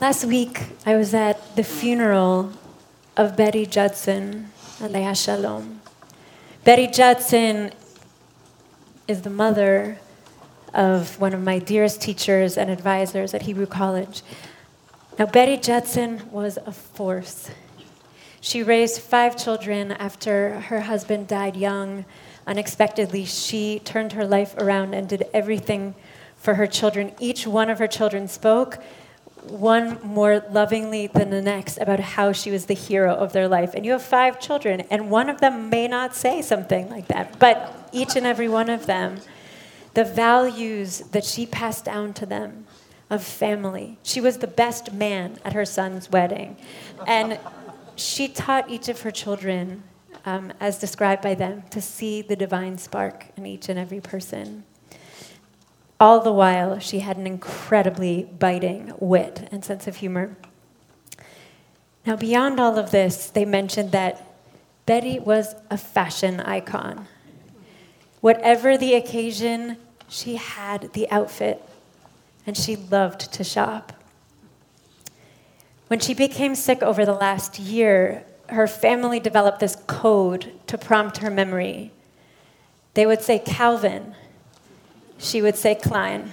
Last week, I was at the funeral of Betty Judson, Aleha Shalom. Betty Judson is the mother of one of my dearest teachers and advisors at Hebrew College. Now, Betty Judson was a force. She raised five children after her husband died young. Unexpectedly, she turned her life around and did everything for her children. Each one of her children spoke, one more lovingly than the next, about how she was the hero of their life. And you have five children, and one of them may not say something like that, but each and every one of them, the values that she passed down to them of family. She was the best man at her son's wedding. And she taught each of her children, um, as described by them, to see the divine spark in each and every person. All the while, she had an incredibly biting wit and sense of humor. Now, beyond all of this, they mentioned that Betty was a fashion icon. Whatever the occasion, she had the outfit, and she loved to shop. When she became sick over the last year, her family developed this code to prompt her memory. They would say Calvin, she would say Klein.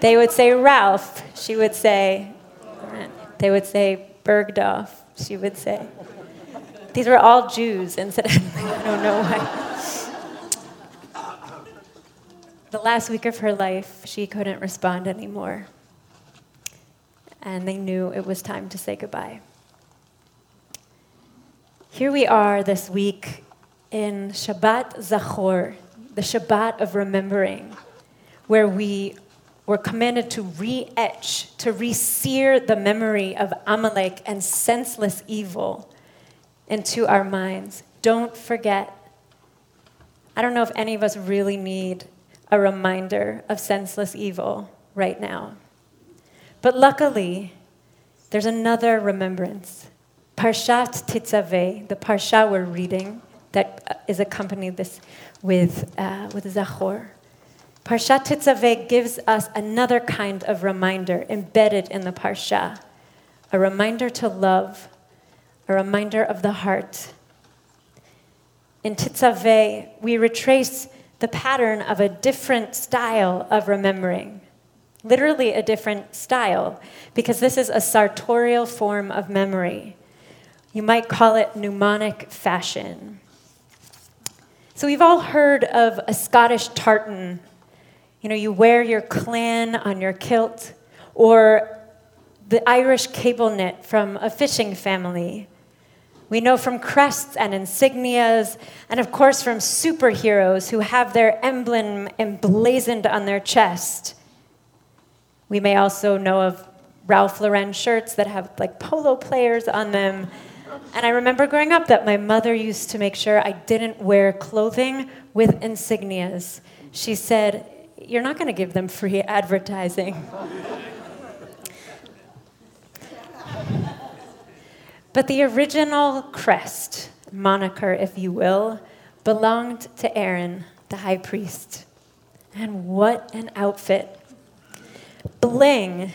they would say Ralph, she would say, they would say Bergdorf, she would say. These were all Jews, incidentally. I don't know why. The last week of her life, she couldn't respond anymore. And they knew it was time to say goodbye. Here we are this week in Shabbat Zachor, the Shabbat of remembering, where we were commanded to re etch, to re sear the memory of Amalek and senseless evil into our minds. Don't forget. I don't know if any of us really need a reminder of senseless evil right now. But luckily, there's another remembrance. Parshat Tetzaveh, the parsha we're reading, that is accompanied this with, uh, with Zachor. Parshat Tetzaveh gives us another kind of reminder embedded in the parsha, a reminder to love, a reminder of the heart. In Tetzaveh, we retrace the pattern of a different style of remembering. Literally, a different style, because this is a sartorial form of memory. You might call it mnemonic fashion. So, we've all heard of a Scottish tartan. You know, you wear your clan on your kilt, or the Irish cable knit from a fishing family, we know from crests and insignias, and of course from superheroes who have their emblem emblazoned on their chest. We may also know of Ralph Lauren shirts that have like polo players on them. And I remember growing up that my mother used to make sure I didn't wear clothing with insignias. She said, You're not going to give them free advertising. But the original crest, moniker, if you will, belonged to Aaron, the high priest. And what an outfit! Bling,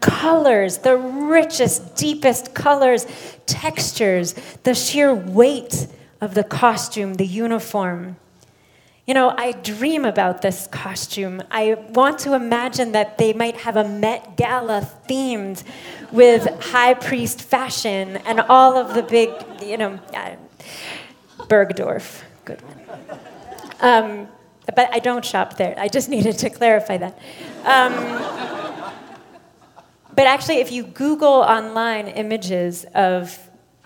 colors, the richest, deepest colors, textures, the sheer weight of the costume, the uniform. You know, I dream about this costume. I want to imagine that they might have a Met Gala themed with high priest fashion and all of the big, you know, uh, Bergdorf, good one. Um, but I don't shop there. I just needed to clarify that. Um, but actually, if you Google online images of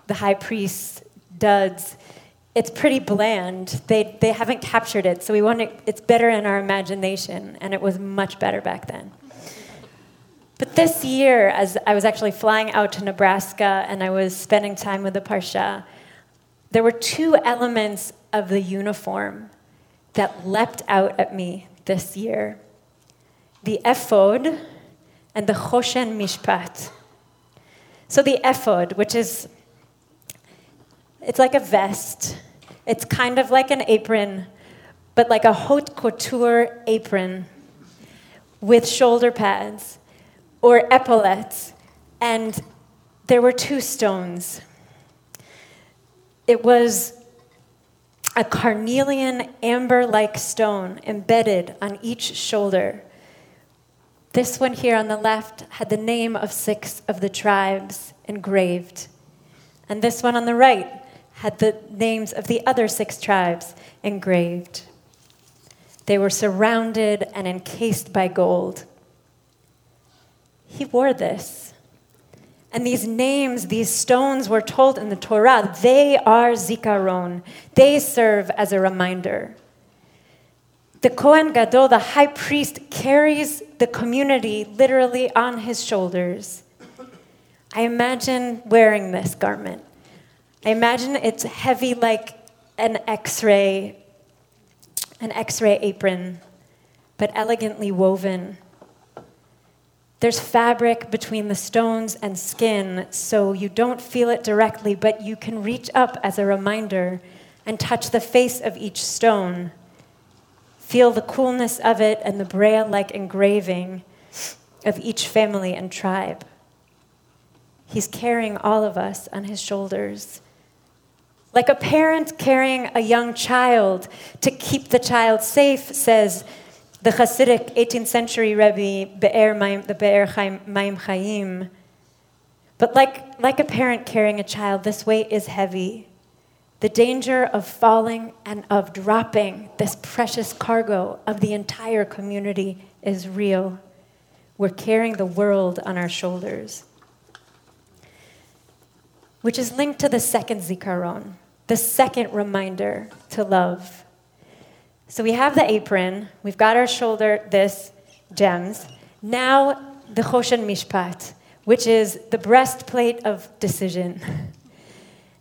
the high priest's duds, it's pretty bland. They, they haven't captured it, so we want it's better in our imagination, and it was much better back then. But this year, as I was actually flying out to Nebraska and I was spending time with the Parsha, there were two elements of the uniform that leapt out at me this year the ephod and the choshen mishpat. So the ephod, which is it's like a vest. It's kind of like an apron, but like a haute couture apron with shoulder pads. or epaulets, and there were two stones. It was a carnelian amber like stone embedded on each shoulder. This one here on the left had the name of six of the tribes engraved. And this one on the right had the names of the other six tribes engraved. They were surrounded and encased by gold. He wore this. And these names, these stones were told in the Torah, they are zikaron. They serve as a reminder. The Kohen Gadol, the high priest, carries the community literally on his shoulders. I imagine wearing this garment. I imagine it's heavy like an x-ray, an x-ray apron, but elegantly woven. There's fabric between the stones and skin, so you don't feel it directly, but you can reach up as a reminder and touch the face of each stone. Feel the coolness of it and the braille like engraving of each family and tribe. He's carrying all of us on his shoulders. Like a parent carrying a young child to keep the child safe, says the Hasidic 18th century Rebbe, Be'er Maim, the Be'er Maim Chaim. But like, like a parent carrying a child, this weight is heavy. The danger of falling and of dropping this precious cargo of the entire community is real. We're carrying the world on our shoulders. Which is linked to the second zikaron, the second reminder to love. So we have the apron, we've got our shoulder, this, gems. Now the Choshen Mishpat, which is the breastplate of decision.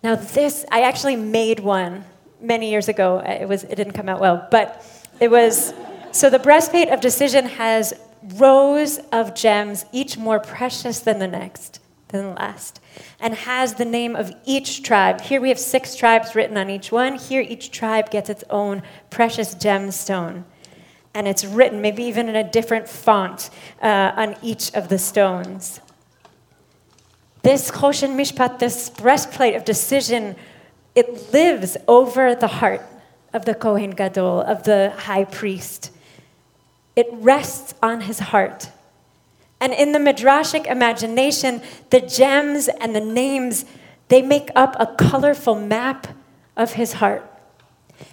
Now this, I actually made one many years ago. It, was, it didn't come out well, but it was, so the breastplate of decision has rows of gems, each more precious than the next, than the last and has the name of each tribe. Here we have six tribes written on each one. Here each tribe gets its own precious gemstone. And it's written, maybe even in a different font, uh, on each of the stones. This Choshen Mishpat, this breastplate of decision, it lives over the heart of the Kohen Gadol, of the high priest. It rests on his heart. And in the Midrashic imagination, the gems and the names, they make up a colorful map of his heart.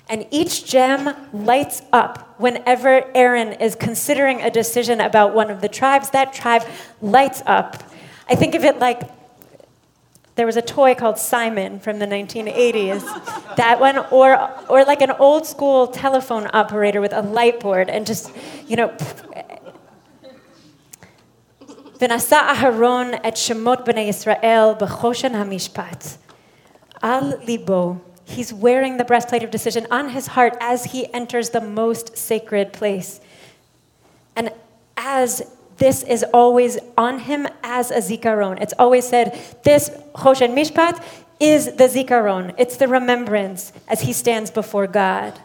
And each gem lights up whenever Aaron is considering a decision about one of the tribes. That tribe lights up. I think of it like there was a toy called Simon from the 1980s. that one, or, or like an old school telephone operator with a light board and just, you know, ונשא אהרון את שמות בני ישראל בחושן המשפט. על ליבו, he's wearing the breastplate of decision on his heart as he enters the most sacred place. And as this is always on him as a zikaron. It's always said, this Choshen Mishpat is the zikaron. It's the remembrance as he stands before God.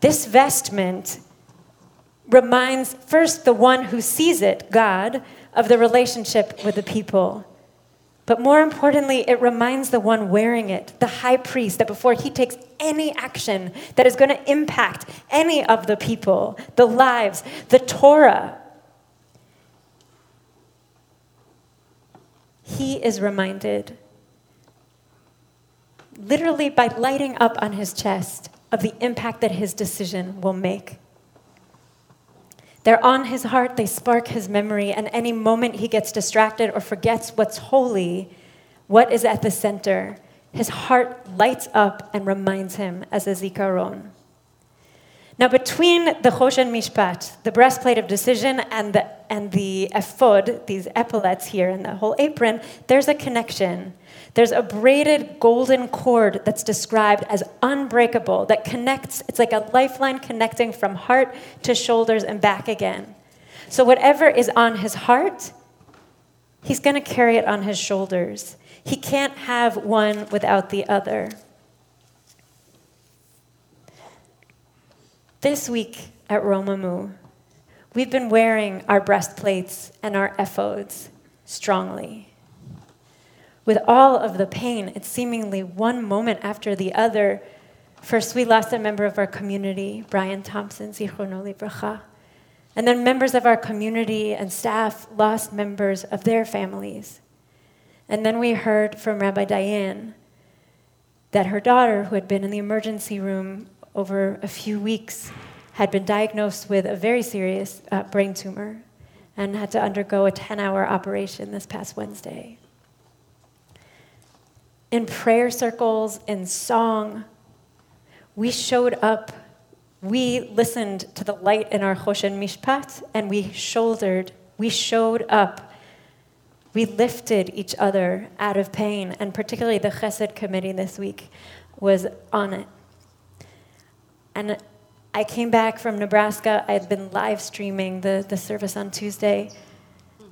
This vestment reminds first the one who sees it, God, of the relationship with the people. But more importantly, it reminds the one wearing it, the high priest, that before he takes any action that is going to impact any of the people, the lives, the Torah, he is reminded, literally by lighting up on his chest, of the impact that his decision will make. They're on his heart, they spark his memory, and any moment he gets distracted or forgets what's holy, what is at the center, his heart lights up and reminds him as a zikaron. Now, between the Choshen Mishpat, the breastplate of decision, and the, and the ephod, these epaulets here, and the whole apron, there's a connection. There's a braided golden cord that's described as unbreakable, that connects, it's like a lifeline connecting from heart to shoulders and back again. So, whatever is on his heart, he's going to carry it on his shoulders. He can't have one without the other. This week at Romemu, we've been wearing our breastplates and our ephods strongly. With all of the pain, it's seemingly one moment after the other. First, we lost a member of our community, Brian Thompson, Zichrono Livracha. And then members of our community and staff lost members of their families. And then we heard from Rabbi Diane that her daughter, who had been in the emergency room over a few weeks, had been diagnosed with a very serious uh, brain tumor and had to undergo a 10 hour operation this past Wednesday. In prayer circles, in song, we showed up, we listened to the light in our Choshen Mishpat, and we shouldered, we showed up, we lifted each other out of pain, and particularly the Chesed committee this week was on it. And I came back from Nebraska. I had been live streaming the, the service on Tuesday,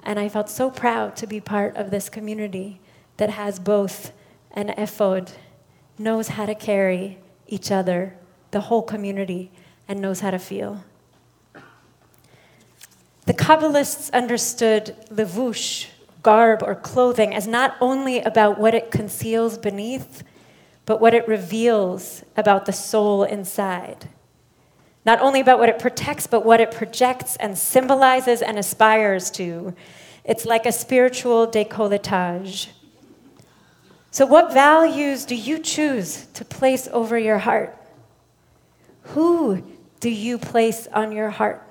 and I felt so proud to be part of this community that has both an ephod, knows how to carry each other, the whole community, and knows how to feel. The Kabbalists understood levush, garb, or clothing as not only about what it conceals beneath, but what it reveals about the soul inside. Not only about what it protects, but what it projects and symbolizes and aspires to. It's like a spiritual décolletage. So, what values do you choose to place over your heart? Who do you place on your heart?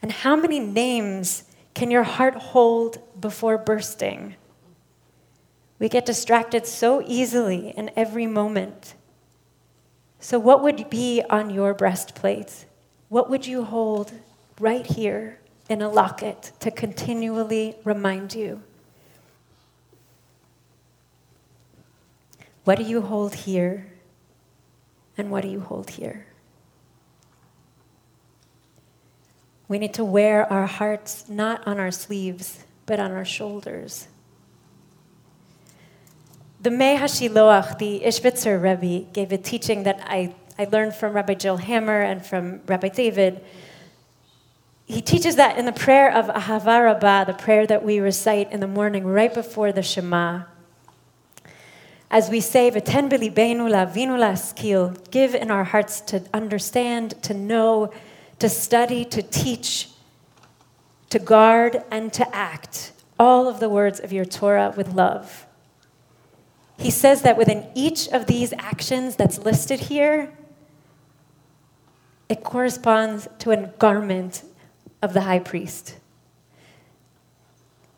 And how many names can your heart hold before bursting? We get distracted so easily in every moment. So, what would be on your breastplate? What would you hold right here in a locket to continually remind you? What do you hold here? And what do you hold here? We need to wear our hearts not on our sleeves, but on our shoulders. The Mei HaShiloach, the Ishbitzer Rebbe, gave a teaching that I, I learned from Rabbi Jill Hammer and from Rabbi David. He teaches that in the prayer of Ahava Rabbah, the prayer that we recite in the morning right before the Shema, as we say, V'ten b'libeinu la'avinu la'askil, give in our hearts to understand, to know, to study, to teach, to guard, and to act all of the words of your Torah with love. He says that within each of these actions that's listed here, it corresponds to a garment of the high priest.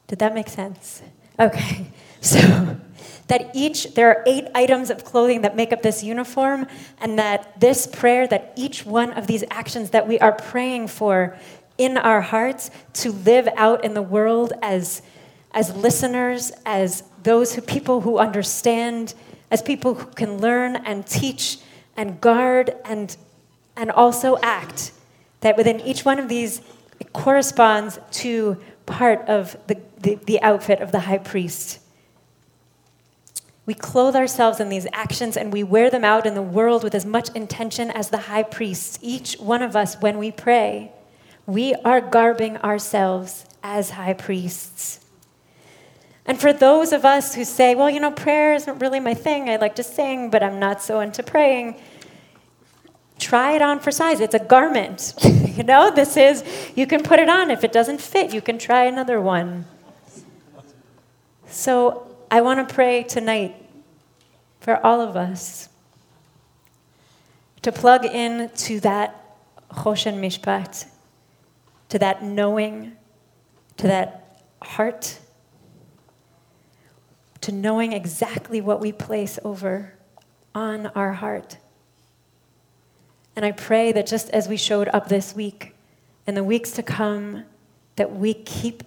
Did that make sense? Okay, so that each, there are eight items of clothing that make up this uniform, and that this prayer, that each one of these actions that we are praying for in our hearts to live out in the world as, as listeners, as those who, people who understand, as people who can learn and teach and guard and, and also act. That within each one of these, corresponds to part of the, the, the outfit of the high priest. We clothe ourselves in these actions and we wear them out in the world with as much intention as the high priests, each one of us, when we pray. We are garbing ourselves as high priests. And for those of us who say, well, you know, prayer isn't really my thing, I like to sing, but I'm not so into praying, try it on for size. It's a garment. you know, this is, you can put it on. If it doesn't fit, you can try another one. So I want to pray tonight for all of us to plug in to that Choshen Mishpat, to that knowing, to that heart to knowing exactly what we place over on our heart. And I pray that just as we showed up this week, in the weeks to come, that we keep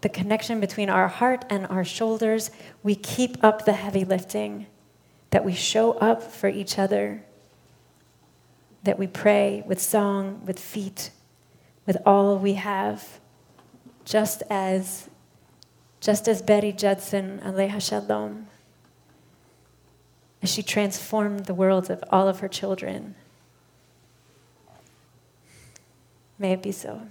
the connection between our heart and our shoulders, we keep up the heavy lifting, that we show up for each other, that we pray with song, with feet, with all we have, just as just as Betty Judson, Aleha Shalom, as she transformed the worlds of all of her children. May it be so.